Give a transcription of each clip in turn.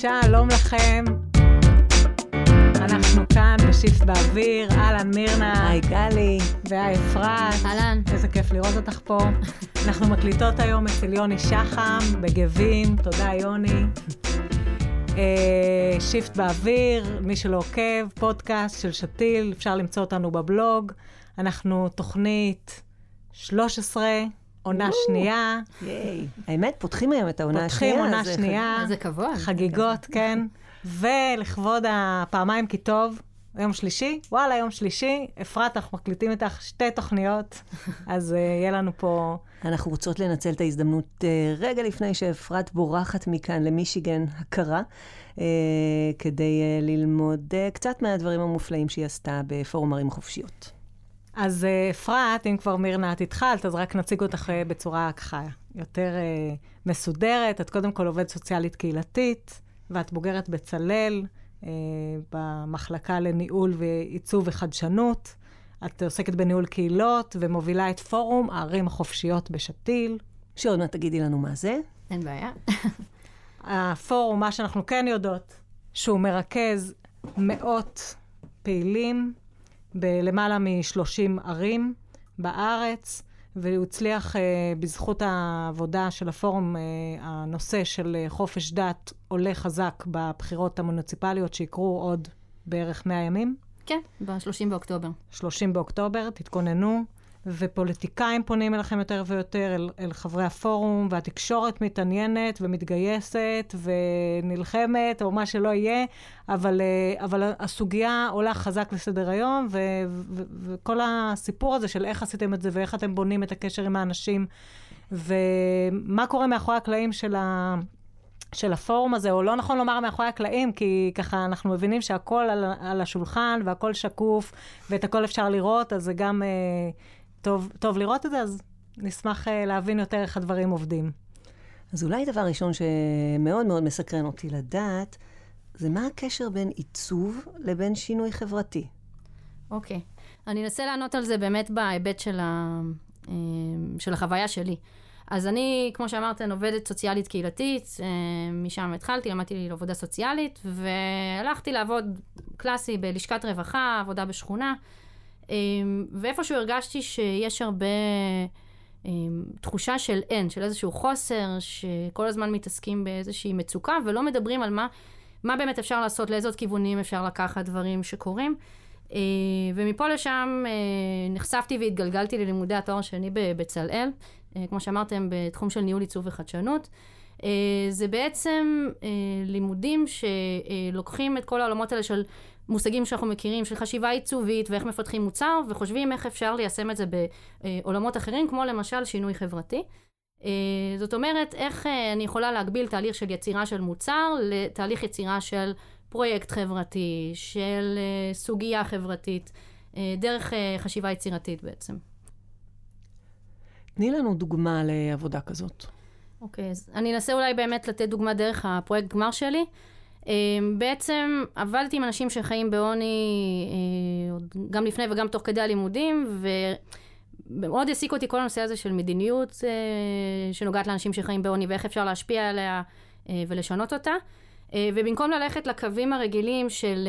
שלום לכם. אנחנו כאן בשיפט באוויר, אהלן מירנה. היי גלי. והי אפרת. אהלן. איזה כיף לראות אותך פה. אנחנו מקליטות היום אצל יוני שחם, בגבים, תודה יוני. אה, שיפט באוויר, מי שלא עוקב, פודקאסט של שתיל, אפשר למצוא אותנו בבלוג. אנחנו תוכנית 13, עונה שנייה. ייי. האמת, פותחים היום את העונה השנייה. פותחים עונה שנייה. איזה כבוד. חגיגות, כן. ולכבוד הפעמיים כי טוב, יום שלישי, וואלה, יום שלישי, אפרת, אנחנו מקליטים איתך שתי תוכניות, אז uh, יהיה לנו פה... אנחנו רוצות לנצל את ההזדמנות uh, רגע לפני שאפרת בורחת מכאן למישיגן הכרה, uh, כדי uh, ללמוד uh, קצת מהדברים המופלאים שהיא עשתה בפורום ערים חופשיות. אז uh, אפרת, אם כבר מירנה, את התחלת, אז רק נציג אותך uh, בצורה ככה יותר uh, מסודרת. את קודם כל עובדת סוציאלית קהילתית, ואת בוגרת בצלאל, במחלקה לניהול ועיצוב וחדשנות. את עוסקת בניהול קהילות ומובילה את פורום הערים החופשיות בשתיל. שעוד מעט תגידי לנו מה זה. אין בעיה. הפורום, מה שאנחנו כן יודעות, שהוא מרכז מאות פעילים בלמעלה מ-30 ערים בארץ, והוא הצליח uh, בזכות העבודה של הפורום, uh, הנושא של uh, חופש דת עולה חזק בבחירות המוניציפליות שיקרו עוד בערך 100 ימים. כן, ב-30 באוקטובר. 30 באוקטובר, תתכוננו. ופוליטיקאים פונים אליכם יותר ויותר, אל, אל חברי הפורום, והתקשורת מתעניינת ומתגייסת ונלחמת, או מה שלא יהיה, אבל, אבל הסוגיה עולה חזק לסדר היום, ו, ו, וכל הסיפור הזה של איך עשיתם את זה ואיך אתם בונים את הקשר עם האנשים, ומה קורה מאחורי הקלעים של ה... של הפורום הזה, או לא נכון לומר מאחורי הקלעים, כי ככה אנחנו מבינים שהכל על, על השולחן והכל שקוף, ואת הכל אפשר לראות, אז זה גם אה, טוב, טוב לראות את זה, אז נשמח אה, להבין יותר איך הדברים עובדים. אז אולי דבר ראשון שמאוד מאוד מסקרן אותי לדעת, זה מה הקשר בין עיצוב לבין שינוי חברתי. אוקיי. Okay. אני אנסה לענות על זה באמת בהיבט של, ה, אה, של החוויה שלי. אז אני, כמו שאמרת, עובדת סוציאלית קהילתית, משם התחלתי, למדתי לעבודה סוציאלית, והלכתי לעבוד קלאסי בלשכת רווחה, עבודה בשכונה, ואיפשהו הרגשתי שיש הרבה תחושה של אין, של איזשהו חוסר, שכל הזמן מתעסקים באיזושהי מצוקה, ולא מדברים על מה, מה באמת אפשר לעשות, לאיזה עוד כיוונים אפשר לקחת דברים שקורים. ומפה לשם נחשפתי והתגלגלתי ללימודי התואר שני בבצלאל. כמו שאמרתם, בתחום של ניהול עיצוב וחדשנות. זה בעצם לימודים שלוקחים את כל העולמות האלה של מושגים שאנחנו מכירים, של חשיבה עיצובית ואיך מפתחים מוצר, וחושבים איך אפשר ליישם את זה בעולמות אחרים, כמו למשל שינוי חברתי. זאת אומרת, איך אני יכולה להגביל תהליך של יצירה של מוצר לתהליך יצירה של פרויקט חברתי, של סוגיה חברתית, דרך חשיבה יצירתית בעצם. תני לנו דוגמה לעבודה כזאת. אוקיי, okay, אז אני אנסה אולי באמת לתת דוגמה דרך הפרויקט גמר שלי. בעצם עבדתי עם אנשים שחיים בעוני גם לפני וגם תוך כדי הלימודים, ומאוד העסיק אותי כל הנושא הזה של מדיניות שנוגעת לאנשים שחיים בעוני ואיך אפשר להשפיע עליה ולשנות אותה. ובמקום ללכת לקווים הרגילים של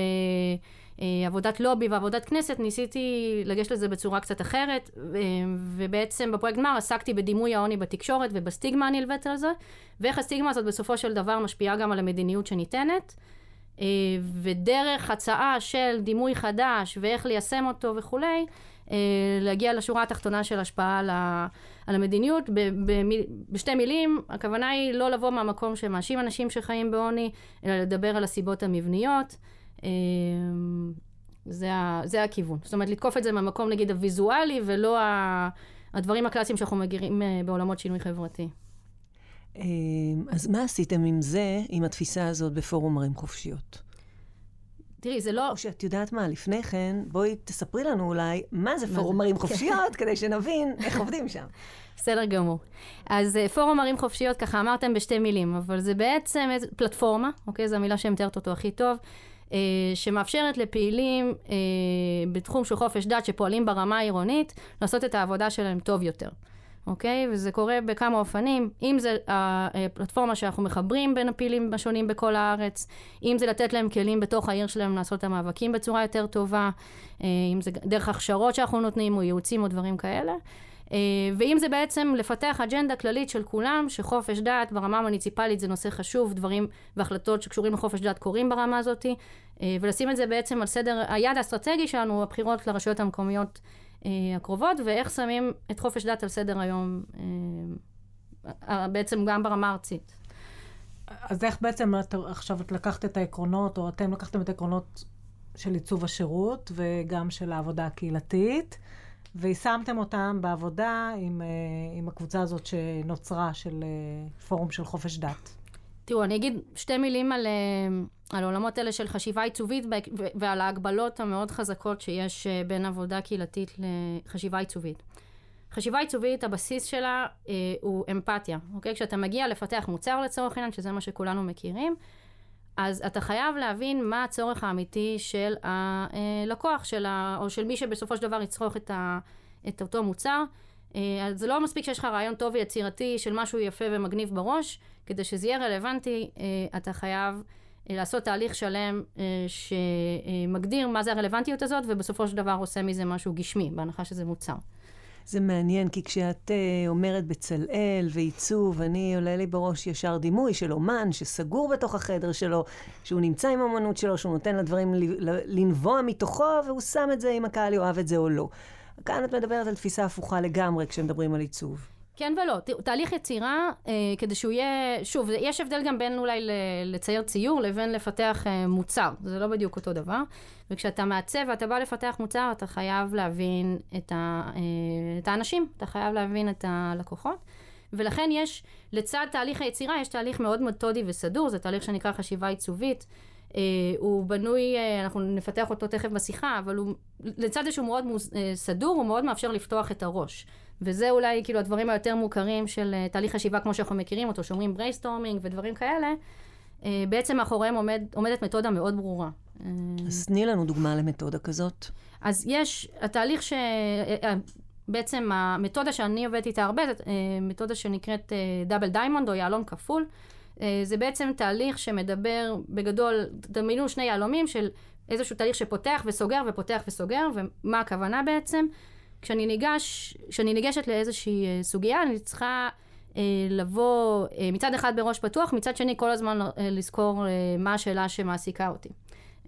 עבודת לובי ועבודת כנסת, ניסיתי לגשת לזה בצורה קצת אחרת, ובעצם בפרויקט גמר עסקתי בדימוי העוני בתקשורת ובסטיגמה הנלווית על זה, ואיך הסטיגמה הזאת בסופו של דבר משפיעה גם על המדיניות שניתנת, ודרך הצעה של דימוי חדש ואיך ליישם אותו וכולי, להגיע לשורה התחתונה של השפעה על המדיניות. בשתי מילים, הכוונה היא לא לבוא מהמקום שמאשים אנשים שחיים בעוני, אלא לדבר על הסיבות המבניות. זה, זה הכיוון. זאת אומרת, לתקוף את זה מהמקום, נגיד, הוויזואלי, ולא הדברים הקלאסיים שאנחנו מגירים בעולמות שינוי חברתי. אז מה עשיתם עם זה, עם התפיסה הזאת בפורום ערים חופשיות? תראי, זה לא... או שאת יודעת מה, לפני כן, בואי תספרי לנו אולי מה זה פורום ערים חופשיות, כדי שנבין איך עובדים שם. בסדר גמור. אז פורום ערים חופשיות, ככה אמרתם בשתי מילים, אבל זה בעצם פלטפורמה, אוקיי? זו המילה שמתארת אותו הכי טוב. שמאפשרת לפעילים בתחום של חופש דת שפועלים ברמה העירונית לעשות את העבודה שלהם טוב יותר. אוקיי? וזה קורה בכמה אופנים. אם זה הפלטפורמה שאנחנו מחברים בין הפעילים השונים בכל הארץ, אם זה לתת להם כלים בתוך העיר שלהם לעשות את המאבקים בצורה יותר טובה, אם זה דרך הכשרות שאנחנו נותנים, או ייעוצים או דברים כאלה. ואם זה בעצם לפתח אג'נדה כללית של כולם, שחופש דת ברמה המוניציפלית זה נושא חשוב, דברים והחלטות שקשורים לחופש דת קורים ברמה הזאת, ולשים את זה בעצם על סדר היעד האסטרטגי שלנו, הבחירות לרשויות המקומיות אה, הקרובות, ואיך שמים את חופש דת על סדר היום, אה, בעצם גם ברמה הארצית. אז איך בעצם את, עכשיו את לקחת את העקרונות, או אתם לקחתם את העקרונות של עיצוב השירות וגם של העבודה הקהילתית, ויישמתם אותם בעבודה עם, אה, עם הקבוצה הזאת שנוצרה של פורום של חופש דת. תראו, אני אגיד שתי מילים על, על העולמות האלה של חשיבה עיצובית ועל ההגבלות המאוד חזקות שיש אה, בין עבודה קהילתית לחשיבה עיצובית. חשיבה עיצובית, הבסיס שלה אה, הוא אמפתיה, אוקיי? כשאתה מגיע לפתח מוצר לצורך העניין, שזה מה שכולנו מכירים, אז אתה חייב להבין מה הצורך האמיתי של הלקוח, של ה... או של מי שבסופו של דבר יצרוך את, ה... את אותו מוצר. אה, אז זה לא מספיק שיש לך רעיון טוב ויצירתי של משהו יפה ומגניב בראש, כדי שזה יהיה רלוונטי, אה, אתה חייב אה, לעשות תהליך שלם שמגדיר מה זה הרלוונטיות הזאת, ובסופו של דבר עושה מזה משהו גשמי, בהנחה שזה מוצר. זה מעניין, כי כשאת uh, אומרת בצלאל ועיצוב, אני עולה לי בראש ישר דימוי של אומן שסגור בתוך החדר שלו, שהוא נמצא עם האמנות שלו, שהוא נותן לדברים לנבוע מתוכו, והוא שם את זה אם הקהל יאהב את זה או לא. כאן את מדברת על תפיסה הפוכה לגמרי כשמדברים על עיצוב. כן ולא. תהליך יצירה, אה, כדי שהוא יהיה... שוב, יש הבדל גם בין אולי לצייר ציור לבין לפתח אה, מוצר. זה לא בדיוק אותו דבר. וכשאתה מעצב ואתה בא לפתח מוצר, אתה חייב להבין את, ה, אה, את האנשים, אתה חייב להבין את הלקוחות. ולכן יש, לצד תהליך היצירה, יש תהליך מאוד מתודי וסדור, זה תהליך שנקרא חשיבה עיצובית. אה, הוא בנוי, אה, אנחנו נפתח אותו תכף בשיחה, אבל הוא, לצד זה שהוא מאוד מוז, אה, סדור, הוא מאוד מאפשר לפתוח את הראש. וזה אולי כאילו הדברים היותר מוכרים של אה, תהליך חשיבה כמו שאנחנו מכירים אותו, שאומרים brainstorming ודברים כאלה, אה, בעצם מאחוריהם עומד, עומדת מתודה מאוד ברורה. אז תני לנו דוגמה למתודה כזאת. אז יש, התהליך ש... בעצם המתודה שאני עובדת איתה הרבה, זאת מתודה שנקראת double diamond או יהלום כפול. זה בעצם תהליך שמדבר בגדול, דמיינו שני יהלומים של איזשהו תהליך שפותח וסוגר ופותח וסוגר, ומה הכוונה בעצם? כשאני, ניגש, כשאני ניגשת לאיזושהי אה, סוגיה, אני צריכה אה, לבוא אה, מצד אחד בראש פתוח, מצד שני כל הזמן אה, לזכור אה, מה השאלה שמעסיקה אותי.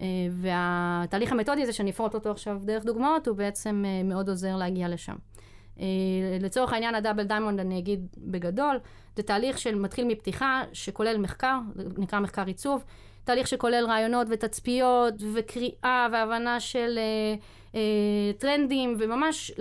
אה, והתהליך המתודי הזה, שאני אפרוט אותו עכשיו דרך דוגמאות, הוא בעצם אה, מאוד עוזר להגיע לשם. אה, לצורך העניין ה double diamond אני אגיד בגדול, זה תהליך שמתחיל מפתיחה שכולל מחקר, נקרא מחקר עיצוב, תהליך שכולל רעיונות ותצפיות וקריאה והבנה של אה, טרנדים וממש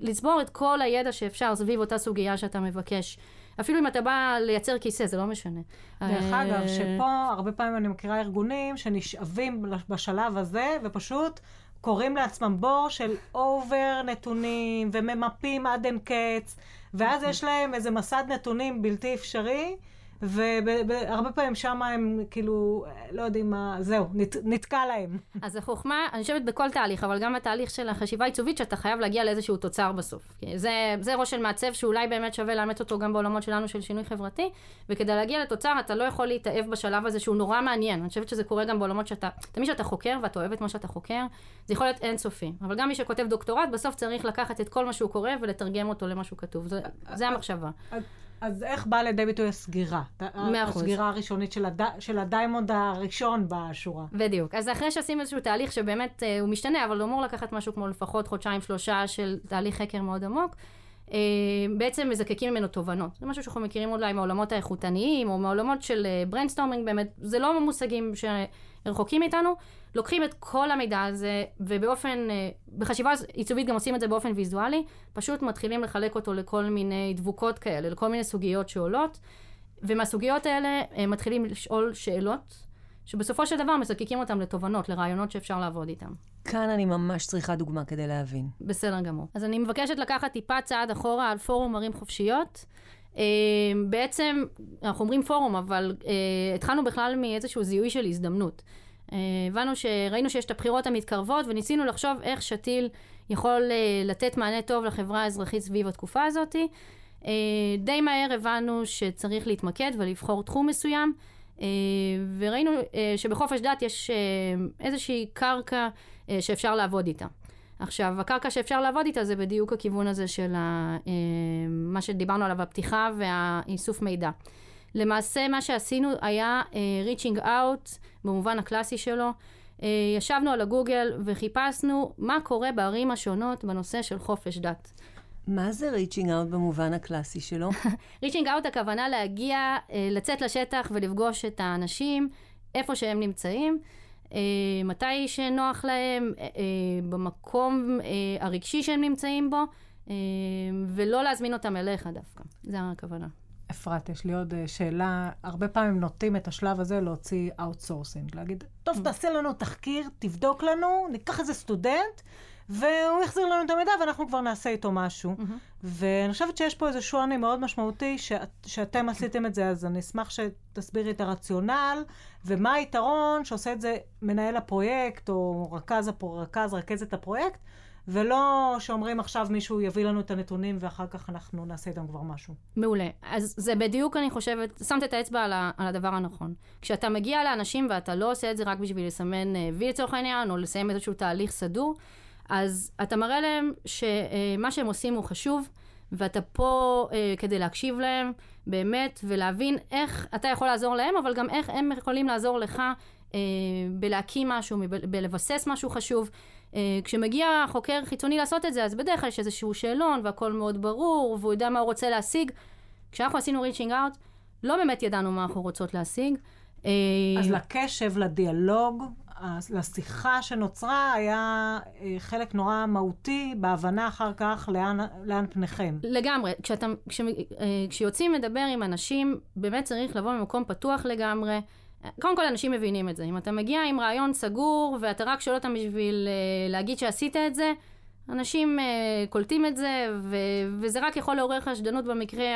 לצבור את כל הידע שאפשר סביב אותה סוגיה שאתה מבקש. אפילו אם אתה בא לייצר כיסא, זה לא משנה. דרך אה, אגב, שפה הרבה פעמים אני מכירה ארגונים שנשאבים בשלב הזה ופשוט קוראים לעצמם בור של אובר נתונים וממפים עד אין קץ, ואז יש להם איזה מסד נתונים בלתי אפשרי. והרבה פעמים שם הם כאילו, לא יודעים מה, זהו, נת, נתקע להם. אז החוכמה, אני חושבת בכל תהליך, אבל גם בתהליך של החשיבה העיצובית, שאתה חייב להגיע לאיזשהו תוצר בסוף. זה, זה ראש של מעצב שאולי באמת שווה לאמץ אותו גם בעולמות שלנו של שינוי חברתי, וכדי להגיע לתוצר אתה לא יכול להתאהב בשלב הזה שהוא נורא מעניין. אני חושבת שזה קורה גם בעולמות שאתה, תמיד שאתה חוקר ואתה אוהב את מה שאתה חוקר, זה יכול להיות אינסופי. אבל גם מי שכותב דוקטורט, בסוף צריך לקחת את כל מה שהוא קורא ולתרגם אותו למשהו כתוב. זה, זה המחשבה. אז איך באה לידי ביטוי הסגירה? מאה אחוז. הסגירה הראשונית של, הד... של ה diamond הראשון בשורה. בדיוק. אז אחרי שעושים איזשהו תהליך שבאמת אה, הוא משתנה, אבל הוא אמור לקחת משהו כמו לפחות חודשיים-שלושה של תהליך חקר מאוד עמוק, אה, בעצם מזקקים ממנו תובנות. זה משהו שאנחנו מכירים אולי מהעולמות האיכותניים, או מהעולמות של brainstorming, אה, באמת, זה לא מושגים שרחוקים מאיתנו. לוקחים את כל המידע הזה, ובאופן, אה, בחשיבה עיצובית גם עושים את זה באופן ויזואלי, פשוט מתחילים לחלק אותו לכל מיני דבוקות כאלה, לכל מיני סוגיות שעולות, ומהסוגיות האלה הם מתחילים לשאול שאלות, שבסופו של דבר מזקקים אותם לתובנות, לרעיונות שאפשר לעבוד איתם. כאן אני ממש צריכה דוגמה כדי להבין. בסדר גמור. אז אני מבקשת לקחת טיפה צעד אחורה על פורום ערים חופשיות. Uh, בעצם, אנחנו אומרים פורום, אבל uh, התחלנו בכלל מאיזשהו זיהוי של הזדמנות. Uh, הבנו שראינו שיש את הבחירות המתקרבות, וניסינו לחשוב איך שתיל יכול uh, לתת מענה טוב לחברה האזרחית סביב התקופה הזאת. אה, די מהר הבנו שצריך להתמקד ולבחור תחום מסוים, אה, וראינו אה, שבחופש דת יש אה, איזושהי קרקע אה, שאפשר לעבוד איתה. עכשיו, הקרקע שאפשר לעבוד איתה זה בדיוק הכיוון הזה של ה, אה, מה שדיברנו עליו בפתיחה והאיסוף מידע. למעשה, מה שעשינו היה uh, reaching out, במובן הקלאסי שלו. Uh, ישבנו על הגוגל וחיפשנו מה קורה בערים השונות בנושא של חופש דת. מה זה reaching out במובן הקלאסי שלו? reaching out הכוונה להגיע, לצאת לשטח ולפגוש את האנשים איפה שהם נמצאים. אה, מתי שנוח להם, אה, אה, במקום אה, הרגשי שהם נמצאים בו, אה, ולא להזמין אותם אליך דווקא. זה הכוונה. אפרת, יש לי עוד אה, שאלה. הרבה פעמים נוטים את השלב הזה להוציא outsourcing. להגיד, טוב, תעשה לנו תחקיר, תבדוק לנו, ניקח איזה סטודנט, והוא יחזיר לנו את המידע ואנחנו כבר נעשה איתו משהו. Mm-hmm. ואני חושבת שיש פה איזה שוני מאוד משמעותי, שאת, שאתם עשיתם את זה, אז אני אשמח שתסבירי את הרציונל, ומה היתרון שעושה את זה מנהל הפרויקט, או רכז, הפר... רכז רכזת הפרויקט, ולא שאומרים עכשיו מישהו יביא לנו את הנתונים ואחר כך אנחנו נעשה איתם כבר משהו. מעולה. אז זה בדיוק, אני חושבת, שמת את האצבע על, ה, על הדבר הנכון. כשאתה מגיע לאנשים ואתה לא עושה את זה רק בשביל לסמן וי לצורך העניין, או לסיים איזשהו תהליך סדור, אז אתה מראה להם שמה שהם עושים הוא חשוב, ואתה פה אה, כדי להקשיב להם באמת, ולהבין איך אתה יכול לעזור להם, אבל גם איך הם יכולים לעזור לך אה, בלהקים משהו, בלבסס משהו חשוב. אה, כשמגיע חוקר חיצוני לעשות את זה, אז בדרך כלל יש איזשהו שאלון והכל מאוד ברור, והוא יודע מה הוא רוצה להשיג. כשאנחנו עשינו ריצ'ינג אאוט, לא באמת ידענו מה אנחנו רוצות להשיג. אה, אז לקשב, לדיאלוג, לשיחה שנוצרה, היה אה, חלק נורא מהותי בהבנה אחר כך לאן, לאן פניכם. לגמרי. כשאתה, כש, כשיוצאים לדבר עם אנשים, באמת צריך לבוא ממקום פתוח לגמרי. קודם כל, אנשים מבינים את זה. אם אתה מגיע עם רעיון סגור, ואתה רק שואל אותם בשביל uh, להגיד שעשית את זה, אנשים uh, קולטים את זה, ו- וזה רק יכול לעורר חשדנות במקרה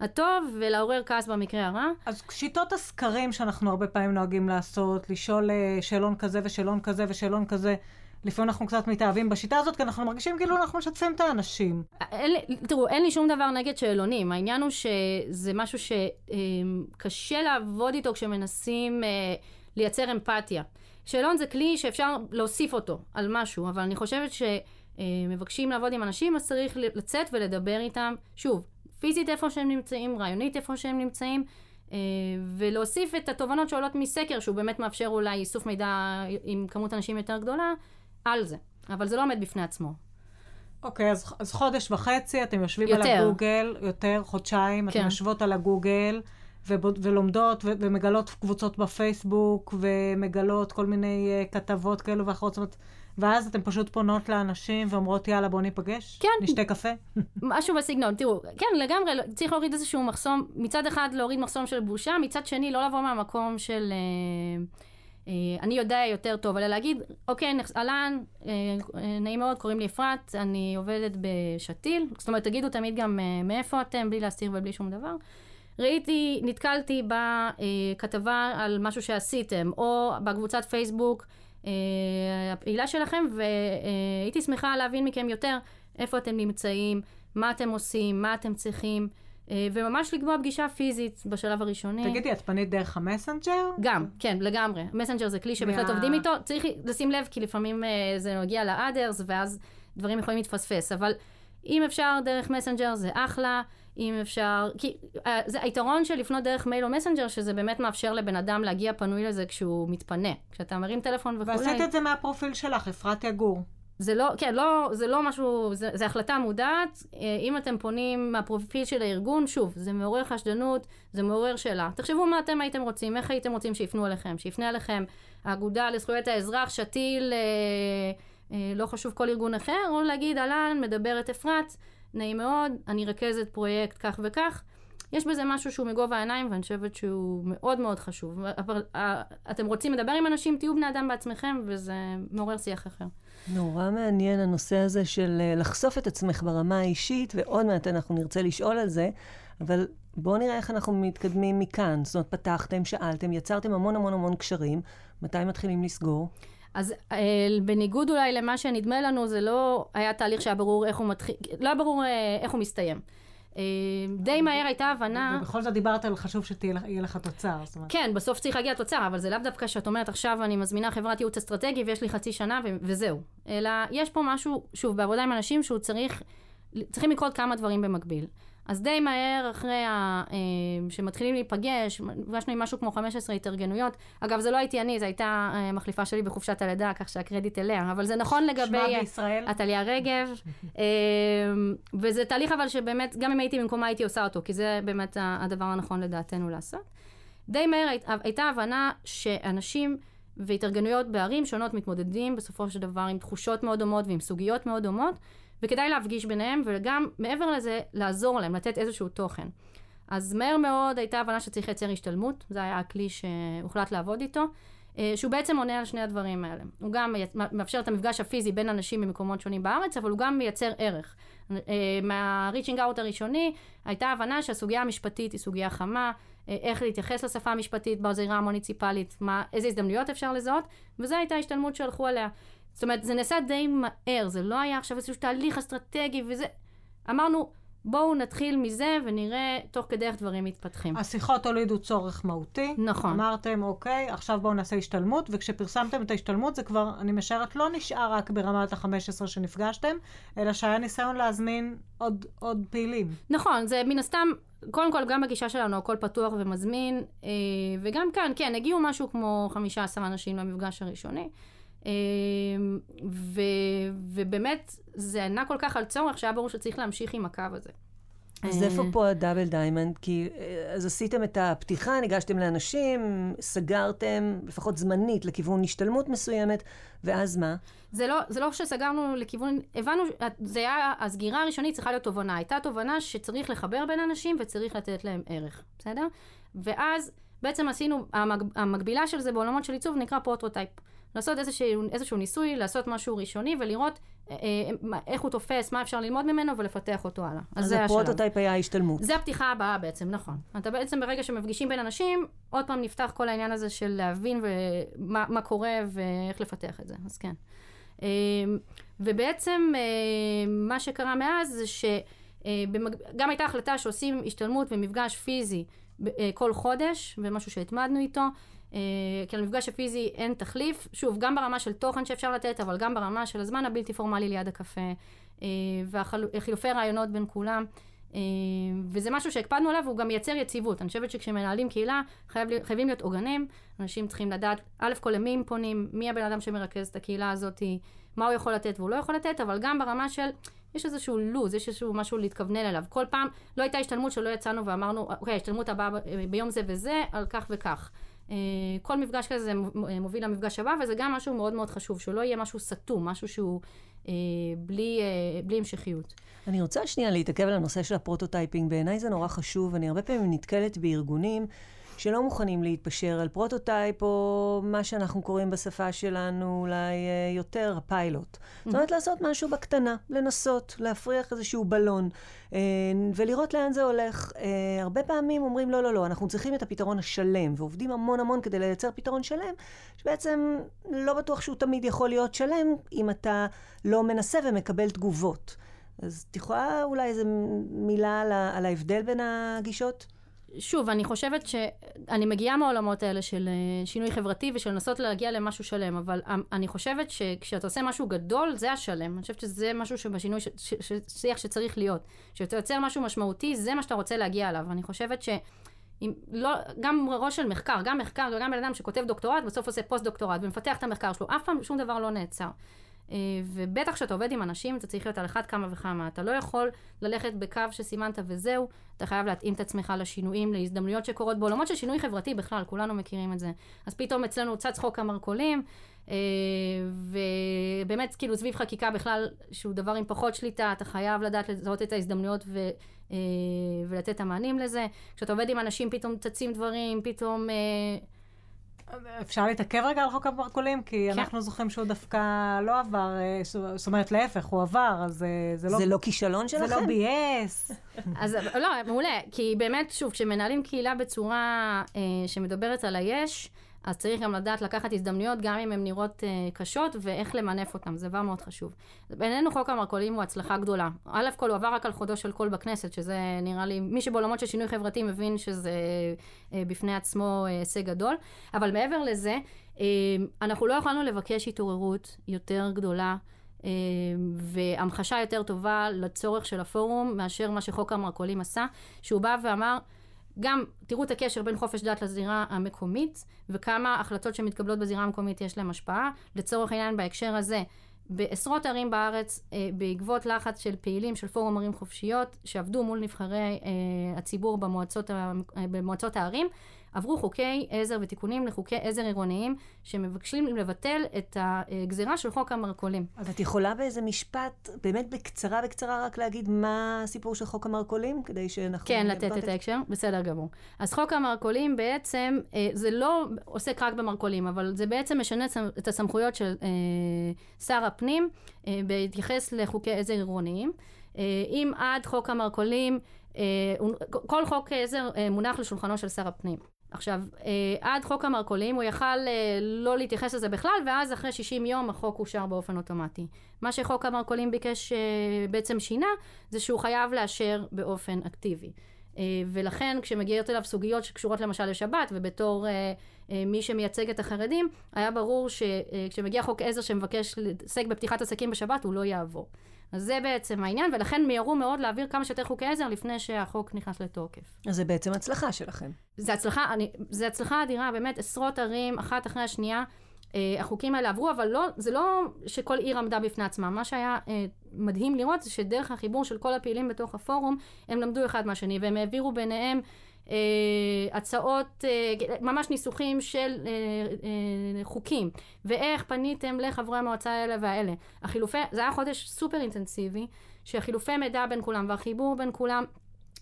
הטוב, ולעורר כעס במקרה הרע. אז שיטות הסקרים שאנחנו הרבה פעמים נוהגים לעשות, לשאול uh, שאלון כזה ושאלון כזה ושאלון כזה, לפעמים אנחנו קצת מתאהבים בשיטה הזאת, כי אנחנו מרגישים כאילו אנחנו משתפים את האנשים. אין, תראו, אין לי שום דבר נגד שאלונים. העניין הוא שזה משהו שקשה לעבוד איתו כשמנסים אה, לייצר אמפתיה. שאלון זה כלי שאפשר להוסיף אותו על משהו, אבל אני חושבת שמבקשים לעבוד עם אנשים, אז צריך לצאת ולדבר איתם, שוב, פיזית איפה שהם נמצאים, רעיונית איפה שהם נמצאים. אה, ולהוסיף את התובנות שעולות מסקר, שהוא באמת מאפשר אולי איסוף מידע עם כמות אנשים יותר גדולה, על זה. אבל זה לא עומד בפני עצמו. אוקיי, okay, אז, אז חודש וחצי אתם יושבים יותר. על הגוגל, יותר, חודשיים, כן. אתם יושבות על הגוגל. ולומדות ו- ומגלות קבוצות בפייסבוק ומגלות כל מיני uh, כתבות כאלו ואחרות. זאת אומרת, ואז אתן פשוט פונות לאנשים ואומרות, יאללה, בואו ניפגש? כן. נשתה קפה? משהו בסגנון. תראו, כן, לגמרי, צריך להוריד איזשהו מחסום, מצד אחד להוריד מחסום של בושה, מצד שני לא לבוא מהמקום של... Uh, אה, אני יודע יותר טוב, אלא להגיד, אוקיי, אהלן, אה, נעים מאוד, קוראים לי אפרת, אני עובדת בשתיל. זאת אומרת, תגידו תמיד גם אה, מאיפה אתם, בלי להסתיר ובלי שום דבר. ראיתי, נתקלתי בכתבה על משהו שעשיתם, או בקבוצת פייסבוק הפעילה שלכם, והייתי שמחה להבין מכם יותר איפה אתם נמצאים, מה אתם עושים, מה אתם צריכים. אה, וממש לקבוע פגישה פיזית בשלב הראשוני. תגידי, את פנית דרך המסנג'ר? גם, כן, לגמרי. מסנג'ר זה כלי שבהחלט מה... עובדים איתו. צריך לשים לב, כי לפעמים אה, זה מגיע ל others, ואז דברים יכולים להתפספס. אבל אם אפשר דרך מסנג'ר זה אחלה. אם אפשר, כי אה, זה היתרון של לפנות דרך מייל או מסנג'ר, שזה באמת מאפשר לבן אדם להגיע פנוי לזה כשהוא מתפנה. כשאתה מרים טלפון וכולי. ועשית את זה מהפרופיל שלך, אפרת יגור. זה לא, כן, לא, זה לא משהו, זה, זה החלטה מודעת. אה, אם אתם פונים מהפרופיל של הארגון, שוב, זה מעורר חשדנות, זה מעורר שאלה. תחשבו מה אתם הייתם רוצים, איך הייתם רוצים שיפנו אליכם, שיפנה אליכם האגודה לזכויות האזרח, שתיל, אה, אה, לא חשוב כל ארגון אחר, או להגיד, אהלן, מדברת אפרת, נעים מאוד, אני רכזת פרויקט כך וכך. יש בזה משהו שהוא מגובה העיניים, ואני חושבת שהוא מאוד מאוד חשוב. אה, אתם רוצים לדבר עם אנשים, תהיו בני אדם בעצמכם, וזה מעורר שיח אחר. נורא מעניין הנושא הזה של אה, לחשוף את עצמך ברמה האישית, ועוד מעט אנחנו נרצה לשאול על זה, אבל בואו נראה איך אנחנו מתקדמים מכאן. זאת אומרת, פתחתם, שאלתם, יצרתם המון המון המון קשרים, מתי מתחילים לסגור? אז אה, בניגוד אולי למה שנדמה לנו, זה לא היה תהליך שהיה ברור איך הוא מתחיל, לא היה ברור אה, איך הוא מסתיים. אה, די מהר הייתה הבנה... ובכל זאת דיברת על חשוב שיהיה לך תוצר. כן, בסוף צריך להגיע תוצר, אבל זה לאו דווקא שאת אומרת, עכשיו אני מזמינה חברת ייעוץ אסטרטגי ויש לי חצי שנה וזהו. אלא יש פה משהו, שוב, בעבודה עם אנשים שהוא צריך, צריכים לקרות כמה דברים במקביל. אז די מהר אחרי ה... אה, שמתחילים להיפגש, נפגשנו עם משהו כמו 15 התארגנויות. אגב, זה לא הייתי אני, זו הייתה אה, מחליפה שלי בחופשת הלידה, כך שהקרדיט אליה. אבל זה נכון לגבי... שמה בישראל? עתליה רגב. אה, וזה תהליך אבל שבאמת, גם אם הייתי במקומה הייתי עושה אותו, כי זה באמת הדבר הנכון לדעתנו לעשות. די מהר הייתה הבנה שאנשים והתארגנויות בערים שונות מתמודדים בסופו של דבר עם תחושות מאוד דומות ועם סוגיות מאוד דומות. וכדאי להפגיש ביניהם, וגם מעבר לזה, לעזור להם, לתת איזשהו תוכן. אז מהר מאוד הייתה הבנה שצריך לייצר השתלמות, זה היה הכלי שהוחלט לעבוד איתו, אה, שהוא בעצם עונה על שני הדברים האלה. הוא גם מאפשר את המפגש הפיזי בין אנשים ממקומות שונים בארץ, אבל הוא גם מייצר ערך. אה, מה-reaching out הראשוני, הייתה הבנה שהסוגיה המשפטית היא סוגיה חמה, אה, איך להתייחס לשפה המשפטית בזירה המוניציפלית, מה, איזה הזדמנויות אפשר לזהות, וזו הייתה השתלמות שהלכו עליה. זאת אומרת, זה נעשה די מהר, זה לא היה עכשיו איזשהו תהליך אסטרטגי וזה. אמרנו, בואו נתחיל מזה ונראה תוך כדי איך דברים מתפתחים. השיחות הולידו צורך מהותי. נכון. אמרתם, אוקיי, עכשיו בואו נעשה השתלמות, וכשפרסמתם את ההשתלמות זה כבר, אני משערת, לא נשאר רק ברמת ה-15 שנפגשתם, אלא שהיה ניסיון להזמין עוד, עוד פעילים. נכון, זה מן הסתם, קודם כל, גם בגישה שלנו הכל פתוח ומזמין, אה, וגם כאן, כן, הגיעו משהו כמו 15 אנשים למפגש הראשוני. אמ, ו, ובאמת, זה ענה כל כך על צורך שהיה ברור שצריך להמשיך עם הקו הזה. אז איפה פה ה double diamond? כי אה, אז עשיתם את הפתיחה, ניגשתם לאנשים, סגרתם, לפחות זמנית, לכיוון השתלמות מסוימת, ואז מה? זה לא, זה לא שסגרנו לכיוון, הבנו, זה היה, הסגירה הראשונית צריכה להיות תובנה. הייתה תובנה שצריך לחבר בין אנשים וצריך לתת להם ערך, בסדר? ואז בעצם עשינו, המג, המקבילה של זה בעולמות של עיצוב נקרא prototype. לעשות איזשהו, איזשהו ניסוי, לעשות משהו ראשוני ולראות אה, אה, איך הוא תופס, מה אפשר ללמוד ממנו ולפתח אותו הלאה. אז, אז זה השלב. אז ה prototype היה ההשתלמות. זה הפתיחה הבאה בעצם, נכון. אתה בעצם ברגע שמפגישים בין אנשים, עוד פעם נפתח כל העניין הזה של להבין ומה, מה קורה ואיך לפתח את זה, אז כן. אה, ובעצם מה שקרה מאז זה שגם הייתה החלטה שעושים השתלמות ומפגש פיזי כל חודש, ומשהו שהתמדנו איתו. אה, כי למפגש הפיזי אין תחליף, שוב, גם ברמה של תוכן שאפשר לתת, אבל גם ברמה של הזמן הבלתי פורמלי ליד הקפה, אה, וחילופי רעיונות בין כולם. אה, וזה משהו שהקפדנו עליו, והוא גם מייצר יציבות. אני חושבת שכשמנהלים קהילה, חייב, חייבים להיות עוגנים. אנשים צריכים לדעת, א' כל למי הם פונים, מי הבן אדם שמרכז את הקהילה הזאת, מה הוא יכול לתת והוא לא יכול לתת, אבל גם ברמה של, יש איזשהו לוז, יש איזשהו משהו להתכוונן אליו. כל פעם, לא הייתה השתלמות שלא יצאנו ואמרנו, אוקיי, ההשתלמות הבאה ביום זה וזה, על כך וכך. אה, כל מפגש כזה מוביל למפגש הבא, וזה גם משהו מאוד מאוד חשוב, שלא יהיה משהו סתום, משהו שהוא אה, בלי, אה, בלי המשכיות. אני רוצה שנייה להתעכב על הנושא של ה prototyping. בעיניי זה נורא חשוב, אני הרבה פעמים נתקלת בארגונים שלא מוכנים להתפשר על prototype, או מה שאנחנו קוראים בשפה שלנו אולי אה, יותר הפיילוט. Mm-hmm. זאת אומרת, לעשות משהו בקטנה, לנסות, להפריח איזשהו בלון, אה, ולראות לאן זה הולך. אה, הרבה פעמים אומרים, לא, לא, לא, אנחנו צריכים את הפתרון השלם, ועובדים המון המון כדי לייצר פתרון שלם, שבעצם לא בטוח שהוא תמיד יכול להיות שלם, אם אתה לא מנסה ומקבל תגובות. אז את יכולה אולי איזו מילה על, על ההבדל בין הגישות? שוב, אני חושבת שאני מגיעה מהעולמות האלה של אה, שינוי חברתי ושל לנסות להגיע למשהו שלם, אבל אני חושבת שכשאתה עושה משהו גדול, זה השלם. אני חושבת שזה משהו שבשינוי, ש, ש, שיח שצריך להיות. כשאתה יוצר משהו משמעותי, זה מה שאתה רוצה להגיע אליו. אני חושבת ש... אם לא, גם ראש של מחקר, גם מחקר וגם בן אדם שכותב דוקטורט, בסוף עושה פוסט דוקטורט ומפתח את המחקר שלו, אף פעם שום דבר לא נעצר. אה, ובטח כשאתה עובד עם אנשים, אתה צריך להיות על אחת כמה וכמה. אתה לא יכול ללכת בקו שסימנת וזהו, אתה חייב להתאים את עצמך לשינויים, להזדמנויות שקורות בעולמות של שינוי חברתי בכלל, כולנו מכירים את זה. אז פתאום אצלנו צץ חוק המרכולים, אה, ובאמת, כאילו, סביב חקיקה בכלל, שהוא דבר עם פחות שליטה, אתה חייב לדעת לזהות את ההזדמנויות ו, אה, ולתת את המענים לזה. כשאתה עובד עם אנשים, פתאום צצים דברים, פתאום... אפשר להתעכב רגע על חוק המרכולים? כי כן. אנחנו זוכרים שהוא דווקא לא עבר, אה, זאת אומרת, להפך, הוא עבר, אז אה, זה לא... זה לא כישלון שלכם? זה לא ביאס. אז לא, מעולה, כי באמת, שוב, כשמנהלים קהילה בצורה אה, שמדברת על היש, אז צריך גם לדעת לקחת הזדמנויות, גם אם הן נראות uh, קשות, ואיך למנף אותן, זה דבר מאוד חשוב. בעינינו חוק המרכולים הוא הצלחה גדולה. א' כל הוא עבר רק על חודו של קול בכנסת, שזה נראה לי, מי שבעולמות של שינוי חברתי מבין שזה uh, בפני עצמו הישג uh, גדול, אבל מעבר לזה, uh, אנחנו לא יכולנו לבקש התעוררות יותר גדולה. והמחשה יותר טובה לצורך של הפורום מאשר מה שחוק המרכולים עשה, שהוא בא ואמר, גם תראו את הקשר בין חופש דת לזירה המקומית, וכמה החלטות שמתקבלות בזירה המקומית יש להן השפעה. לצורך העניין בהקשר הזה, בעשרות ערים בארץ, אה, בעקבות לחץ של פעילים של פורום ערים חופשיות, שעבדו מול נבחרי אה, הציבור במועצות, אה, במועצות הערים, עברו חוקי עזר ותיקונים לחוקי עזר עירוניים, שמבקשים לבטל את הגזירה של חוק המרכולים. אז את יכולה באיזה משפט, באמת בקצרה בקצרה, רק להגיד מה הסיפור של חוק המרכולים, כדי שאנחנו... כן, לתת את ההקשר? בסדר גמור. אז חוק המרכולים בעצם, אה, זה לא עוסק רק במרכולים, אבל זה בעצם משנה את הסמכויות של אה, שר הפנים אה, בהתייחס לחוקי עזר עירוניים. אם עד חוק המרכולים, כל חוק עזר מונח לשולחנו של שר הפנים. עכשיו, אה, עד חוק המרכולים הוא יכל אה, לא להתייחס לזה בכלל, ואז אחרי 60 יום החוק אושר באופן אוטומטי. מה שחוק המרכולים ביקש, אה, בעצם שינה, זה שהוא חייב לאשר באופן אקטיבי. ולכן כשמגיעות אליו סוגיות שקשורות למשל לשבת, ובתור מי שמייצג את החרדים, היה ברור שכשמגיע חוק עזר שמבקש להתעסק בפתיחת עסקים בשבת, הוא לא יעבור. אז זה בעצם העניין, ולכן מיהרו מאוד להעביר כמה שיותר חוקי עזר לפני שהחוק נכנס לתוקף. אז זה בעצם הצלחה שלכם. זה הצלחה, אני, זה הצלחה אדירה, באמת עשרות ערים, אחת אחרי השנייה. אה, החוקים האלה עברו, אבל לא, זה לא שכל עיר עמדה בפני עצמה. מה שהיה אה, מדהים לראות זה שדרך החיבור של כל הפעילים בתוך הפורום, הם למדו אחד מהשני, והם העבירו ביניהם הצעות, אה, ממש ניסוחים של אה, אה, חוקים, ואיך פניתם לחברי המועצה האלה והאלה. החילופי, זה היה חודש סופר אינטנסיבי, שהחילופי מידע בין כולם והחיבור בין כולם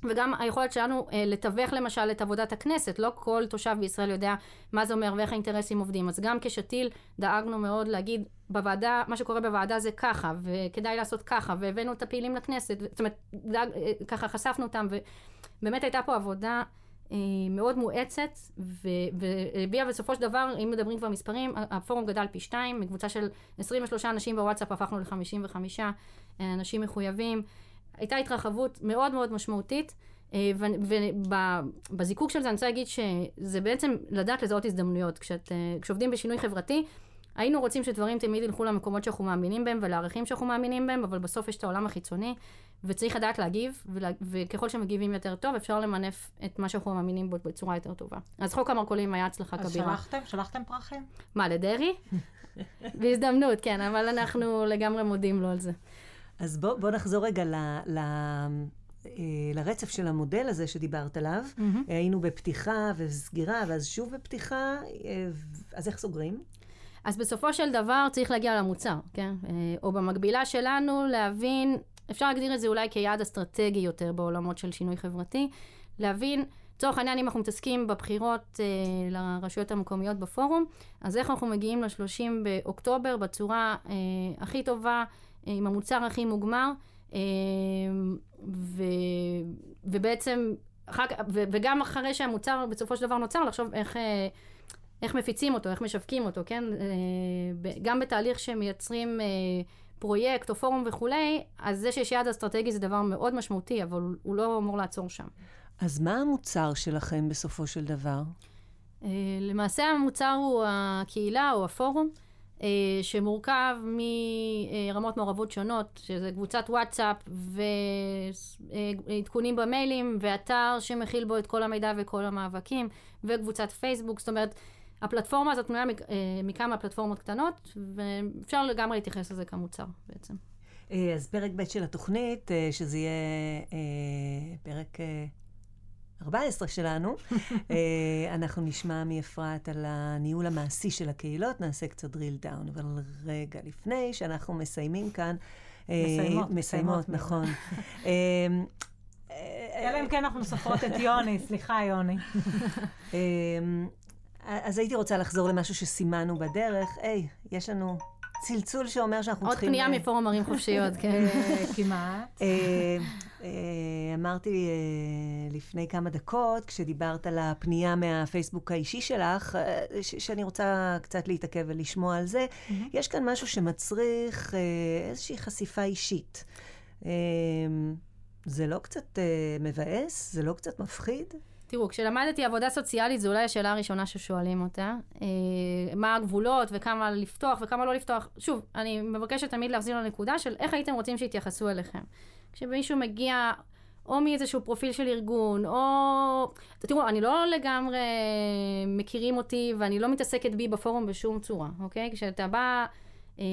וגם היכולת שלנו אה, לתווך למשל את עבודת הכנסת, לא כל תושב בישראל יודע מה זה אומר ואיך האינטרסים עובדים. אז גם כשתיל דאגנו מאוד להגיד, בוועדה, מה שקורה בוועדה זה ככה, וכדאי לעשות ככה, והבאנו את הפעילים לכנסת, זאת אומרת, דאג, אה, ככה חשפנו אותם, ובאמת הייתה פה עבודה אה, מאוד מואצת, והביאה בסופו של דבר, אם מדברים כבר מספרים, הפורום גדל פי שתיים, מקבוצה של 23 אנשים בוואטסאפ הפכנו ל-55 אה, אנשים מחויבים. הייתה התרחבות מאוד מאוד משמעותית. אה, ובזיקוק של זה אני רוצה להגיד שזה בעצם לדעת לזהות הזדמנויות. כשאת, אה, כשעובדים בשינוי חברתי, היינו רוצים שדברים תמיד ילכו למקומות שאנחנו מאמינים בהם ולערכים שאנחנו מאמינים בהם, אבל בסוף יש את העולם החיצוני, וצריך לדעת להגיב, ולה, וככל שמגיבים יותר טוב, אפשר למנף את מה שאנחנו מאמינים בו בצורה יותר טובה. אז חוק המרכולים היה הצלחה כבירה. אז שלחתם? שלחתם פרחים? מה, לדרעי? בהזדמנות, כן, אבל אנחנו לגמרי מודים לו על זה. אז בוא, בוא נחזור רגע ל, ל, אה, לרצף של המודל הזה שדיברת עליו. Mm-hmm. היינו בפתיחה וסגירה, ואז שוב בפתיחה, אה, אז איך סוגרים? אז בסופו של דבר צריך להגיע למוצר, כן? או במקבילה שלנו להבין, אפשר להגדיר את זה אולי כיעד אסטרטגי יותר בעולמות של שינוי חברתי, להבין, לצורך העניין, אם אנחנו מתעסקים בבחירות אה, לרשויות המקומיות בפורום, אז איך אנחנו מגיעים ל-30 באוקטובר בצורה אה, הכי טובה, עם המוצר הכי מוגמר, אה, ו, ובעצם, אחר, ו, וגם אחרי שהמוצר בסופו של דבר נוצר, לחשוב איך, אה, איך מפיצים אותו, איך משווקים אותו, כן? גם בתהליך שמייצרים פרויקט או פורום וכולי, אז זה שיש יעד אסטרטגי זה דבר מאוד משמעותי, אבל הוא לא אמור לעצור שם. אז מה המוצר שלכם בסופו של דבר? למעשה המוצר הוא הקהילה או הפורום. אה, שמורכב מרמות מעורבות שונות, שזה קבוצת וואטסאפ ועדכונים במיילים ואתר שמכיל בו את כל המידע וכל המאבקים וקבוצת פייסבוק, זאת אומרת, הפלטפורמה הזאת בנויה אה, מכמה פלטפורמות קטנות ואפשר לגמרי להתייחס לזה כמוצר בעצם. אה, אז פרק ב' של התוכנית, שזה יהיה פרק 14 שלנו. אה, אנחנו נשמע מאפרת על הניהול המעשי של הקהילות, נעשה קצת drill down. אבל רגע לפני שאנחנו מסיימים כאן... אה, מסיימות. מסיימות, נכון. אה, אלא אם כן אנחנו סופרות את יוני, סליחה יוני. אז הייתי רוצה לחזור למשהו שסימנו בדרך. היי, יש לנו צלצול שאומר שאנחנו עוד צריכים... עוד פנייה מפורום ערים חופשיות, כן. כמעט. אמרתי לפני כמה דקות, כשדיברת על הפנייה מהפייסבוק האישי שלך, שאני רוצה קצת להתעכב ולשמוע על זה, mm-hmm. יש כאן משהו שמצריך איזושהי חשיפה אישית. זה לא קצת מבאס? זה לא קצת מפחיד? תראו, כשלמדתי עבודה סוציאלית, זו אולי השאלה הראשונה ששואלים אותה. אה, מה הגבולות וכמה לפתוח וכמה לא לפתוח. שוב, אני מבקשת תמיד להחזיר לנקודה של איך הייתם רוצים שיתייחסו אליכם. כשמישהו מגיע או מאיזשהו פרופיל של ארגון, או... תראו, אני לא לגמרי מכירים אותי ואני לא מתעסקת בי בפורום בשום צורה, אוקיי? כשאתה בא אה,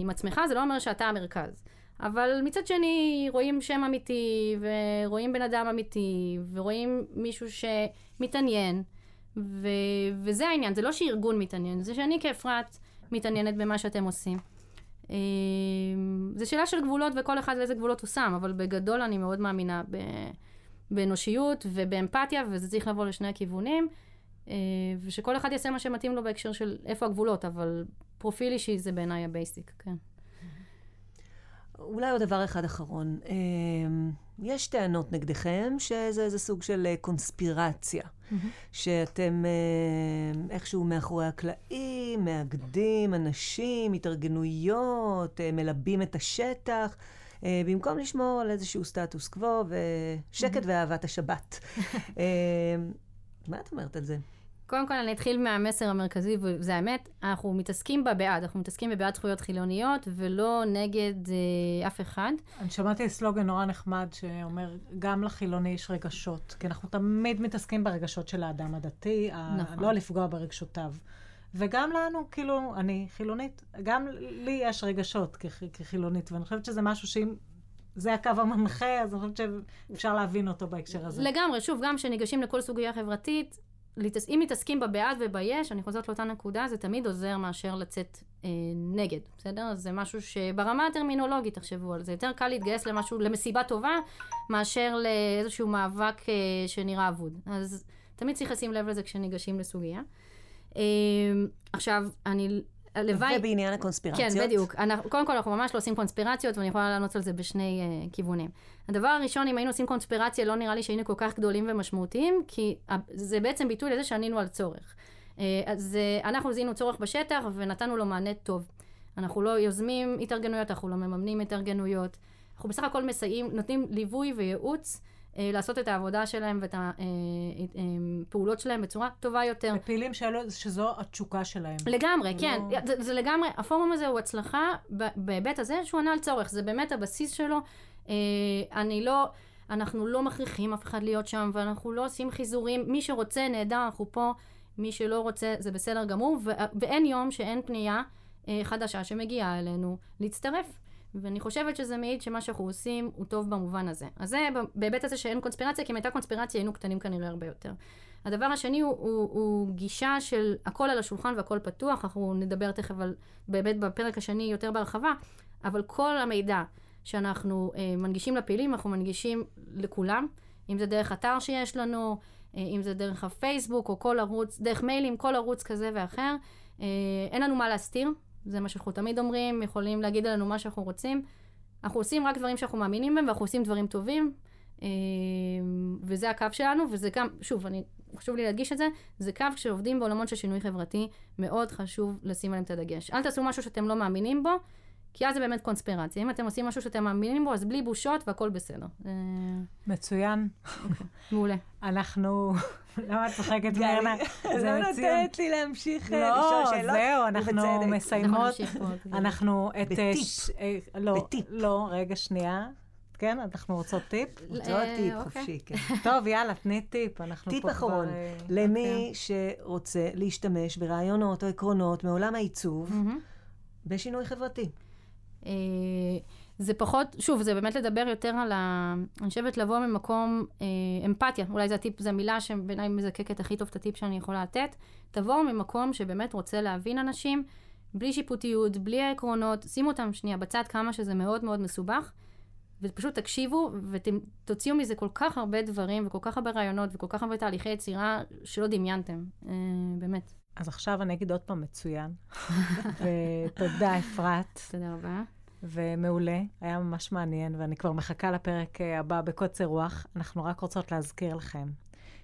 עם עצמך, זה לא אומר שאתה המרכז. אבל מצד שני, רואים שם אמיתי, ורואים בן אדם אמיתי, ורואים מישהו שמתעניין, ו... וזה העניין, זה לא שארגון מתעניין, זה שאני כאפרת מתעניינת במה שאתם עושים. אמ, זה שאלה של גבולות, וכל אחד לאיזה גבולות הוא שם, אבל בגדול אני מאוד מאמינה ב... באנושיות ובאמפתיה, וזה צריך לבוא לשני הכיוונים, אה, ושכל אחד יעשה מה שמתאים לו בהקשר של איפה הגבולות, אבל פרופיל אישי זה בעיניי ה basic, כן. אולי עוד דבר אחד אחרון. יש טענות נגדכם שזה איזה סוג של אה, קונספירציה, mm-hmm. שאתם אה, איכשהו מאחורי הקלעים, מאגדים אנשים, התארגנויות, אה, מלבים את השטח. במקום לשמור על איזשהו סטטוס קוו ושקט mm-hmm. ואהבת השבת. מה את אומרת על זה? קודם כל אני אתחיל מהמסר המרכזי, וזה האמת, אנחנו מתעסקים בבעד, אנחנו מתעסקים בבעד זכויות חילוניות, ולא נגד אה, אף אחד. אני שמעתי סלוגן נורא נחמד שאומר, גם לחילוני יש רגשות, כי אנחנו תמיד מתעסקים ברגשות של האדם הדתי, נכון. לא לפגוע ברגשותיו. וגם לנו, כאילו, אני חילונית, גם לי יש רגשות כח, כחילונית, ואני חושבת שזה משהו שאם זה הקו המנחה, אז אני חושבת שאפשר להבין אותו בהקשר הזה. לגמרי, שוב, גם כשניגשים לכל סוגיה חברתית, אם מתעסקים בבעד וביש, אני חוזרת לאותה נקודה, זה תמיד עוזר מאשר לצאת אה, נגד, בסדר? זה משהו שברמה הטרמינולוגית, תחשבו על זה. יותר קל להתגייס למשהו, למסיבה טובה, מאשר לאיזשהו מאבק אה, שנראה אבוד. אז תמיד צריך לשים לב לזה כשניגשים לסוגיה. אה, עכשיו, אני הלוואי... ובעניין הקונספירציות? כן, בדיוק. אנחנו, קודם כל, אנחנו ממש לא עושים קונספירציות, ואני יכולה לענות על זה בשני uh, כיוונים. הדבר הראשון, אם היינו עושים קונספירציה, לא נראה לי שהיינו כל כך גדולים ומשמעותיים, כי זה בעצם ביטוי לזה שענינו על צורך. Uh, אז uh, אנחנו זיהינו צורך בשטח, ונתנו לו מענה טוב. אנחנו לא יוזמים התארגנויות, אנחנו לא מממנים התארגנויות. אנחנו בסך הכל מסייעים, נותנים ליווי וייעוץ. אה, לעשות את העבודה שלהם ואת הפעולות אה, אה, שלהם בצורה טובה יותר. לפעילים שאלו, שזו התשוקה שלהם. לגמרי, כן. לא... זה, זה לגמרי, הפורום הזה הוא הצלחה בהיבט הזה שהוא ענה על צורך, זה באמת הבסיס שלו. אני לא... אנחנו לא מכריחים אף אחד להיות שם, ואנחנו לא עושים חיזורים. מי שרוצה, נהדר, אנחנו פה. מי שלא רוצה, זה בסדר גמור, ואין יום שאין פנייה חדשה שמגיעה אלינו להצטרף. ואני חושבת שזה מעיד שמה שאנחנו עושים הוא טוב במובן הזה. אז זה בהיבט הזה שאין קונספירציה, כי אם הייתה קונספירציה היינו קטנים כנראה הרבה יותר. הדבר השני הוא, הוא, הוא גישה של הכל על השולחן והכל פתוח, אנחנו נדבר תכף על, באמת בפרק השני יותר בהרחבה, אבל כל המידע שאנחנו אה, מנגישים לפעילים, אנחנו מנגישים לכולם, אם זה דרך אתר שיש לנו, אה, אם זה דרך הפייסבוק או כל ערוץ, דרך מיילים, כל ערוץ כזה ואחר. אה, אין לנו מה להסתיר, זה מה שאנחנו תמיד אומרים, יכולים להגיד עלינו מה שאנחנו רוצים. אנחנו עושים רק דברים שאנחנו מאמינים בהם, ואנחנו עושים דברים טובים, אה, וזה הקו שלנו, וזה גם, שוב, אני, חשוב לי להדגיש את זה, זה קו שעובדים בעולמות של שינוי חברתי, מאוד חשוב לשים עליהם את הדגש. אל תעשו משהו שאתם לא מאמינים בו, כי אז זה באמת קונספירציה. אם אתם עושים משהו שאתם מאמינים בו, אז בלי בושות והכל בסדר. אה, מצוין. אוקיי, מעולה. אנחנו... למה את צוחקת מירנה? זה לא נותנת לי להמשיך אה, לשאול שאלות. לא, זהו, אנחנו מסיימות. אנחנו את... בטיפ. אה, לא, בטיפ. לא, רגע, שנייה. כן, אנחנו רוצות טיפ? רוצות טיפ, אוקיי. חופשי, כן. טוב, יאללה, תני טיפ, אנחנו פה כבר... טיפ אחרון, למי אוקיי. שרוצה להשתמש ברעיונות או עקרונות מעולם העיצוב בשינוי חברתי. אה, זה פחות, שוב, זה באמת לדבר יותר על ה... אני חושבת לבוא ממקום אה, אמפתיה, אולי זה הטיפ, זו המילה שבעיניי מזקקת הכי טוב את הטיפ שאני יכולה לתת. תבואו ממקום שבאמת רוצה להבין אנשים, בלי שיפוטיות, בלי העקרונות, שימו אותם שנייה בצד כמה שזה מאוד מאוד מסובך, ופשוט תקשיבו ותוציאו מזה כל כך הרבה דברים וכל כך הרבה רעיונות וכל כך הרבה תהליכי יצירה שלא דמיינתם, אה, באמת. אז עכשיו אני אגיד עוד פעם מצוין. ותודה, אפרת. תודה רבה. ומעולה, היה ממש מעניין, ואני כבר מחכה לפרק אה, הבא בקוצר רוח. אנחנו רק רוצות להזכיר לכם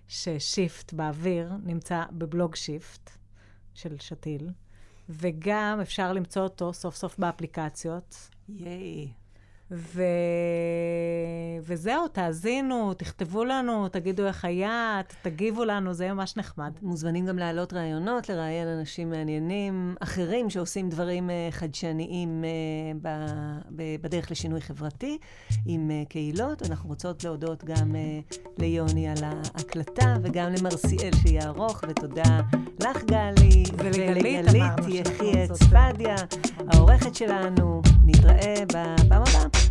ששיפט באוויר נמצא בבלוג שיפט של שתיל, וגם אפשר למצוא אותו סוף סוף באפליקציות. ייי. ו... וזהו, תאזינו, תכתבו לנו, תגידו איך היה, תגיבו לנו, זה ממש נחמד. מוזמנים גם להעלות רעיונות, לראיין אנשים מעניינים, אחרים שעושים דברים uh, חדשניים uh, ב... ב... בדרך לשינוי חברתי עם uh, קהילות. אנחנו רוצות להודות גם ליוני על ההקלטה וגם למרסיאל שיערוך, ותודה לך, גלי, ולגלית, ולגלית יחי צפדיה, העורכת שלנו. נתראה בפעם הבאה.